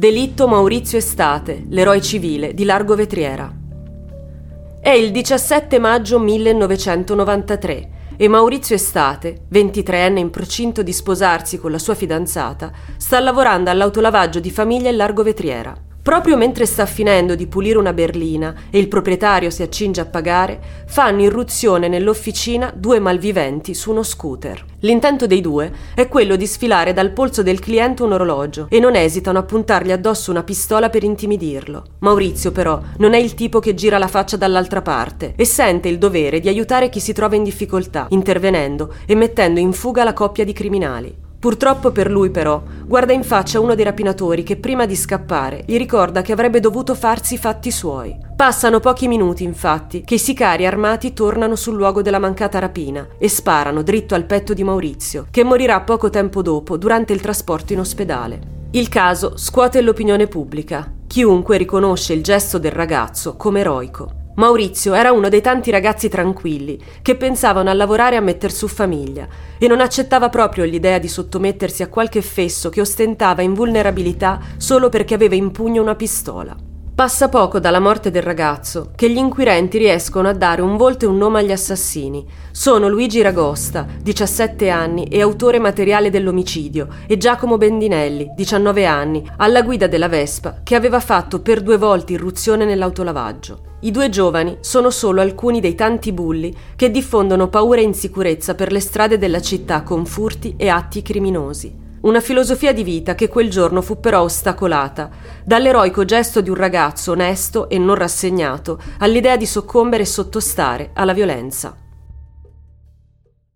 Delitto Maurizio Estate, l'eroe civile di Largo Vetriera. È il 17 maggio 1993 e Maurizio Estate, 23enne in procinto di sposarsi con la sua fidanzata, sta lavorando all'autolavaggio di famiglia in Largo Vetriera. Proprio mentre sta finendo di pulire una berlina e il proprietario si accinge a pagare, fanno irruzione nell'officina due malviventi su uno scooter. L'intento dei due è quello di sfilare dal polso del cliente un orologio e non esitano a puntargli addosso una pistola per intimidirlo. Maurizio però non è il tipo che gira la faccia dall'altra parte e sente il dovere di aiutare chi si trova in difficoltà, intervenendo e mettendo in fuga la coppia di criminali. Purtroppo per lui però guarda in faccia uno dei rapinatori che prima di scappare gli ricorda che avrebbe dovuto farsi i fatti suoi. Passano pochi minuti infatti che i sicari armati tornano sul luogo della mancata rapina e sparano dritto al petto di Maurizio, che morirà poco tempo dopo durante il trasporto in ospedale. Il caso scuote l'opinione pubblica. Chiunque riconosce il gesto del ragazzo come eroico. Maurizio era uno dei tanti ragazzi tranquilli che pensavano a lavorare e a metter su famiglia e non accettava proprio l'idea di sottomettersi a qualche fesso che ostentava invulnerabilità solo perché aveva in pugno una pistola. Passa poco dalla morte del ragazzo che gli inquirenti riescono a dare un volto e un nome agli assassini. Sono Luigi Ragosta, 17 anni e autore materiale dell'omicidio, e Giacomo Bendinelli, 19 anni, alla guida della Vespa, che aveva fatto per due volte irruzione nell'autolavaggio. I due giovani sono solo alcuni dei tanti bulli che diffondono paura e insicurezza per le strade della città con furti e atti criminosi. Una filosofia di vita che quel giorno fu però ostacolata dall'eroico gesto di un ragazzo onesto e non rassegnato all'idea di soccombere e sottostare alla violenza.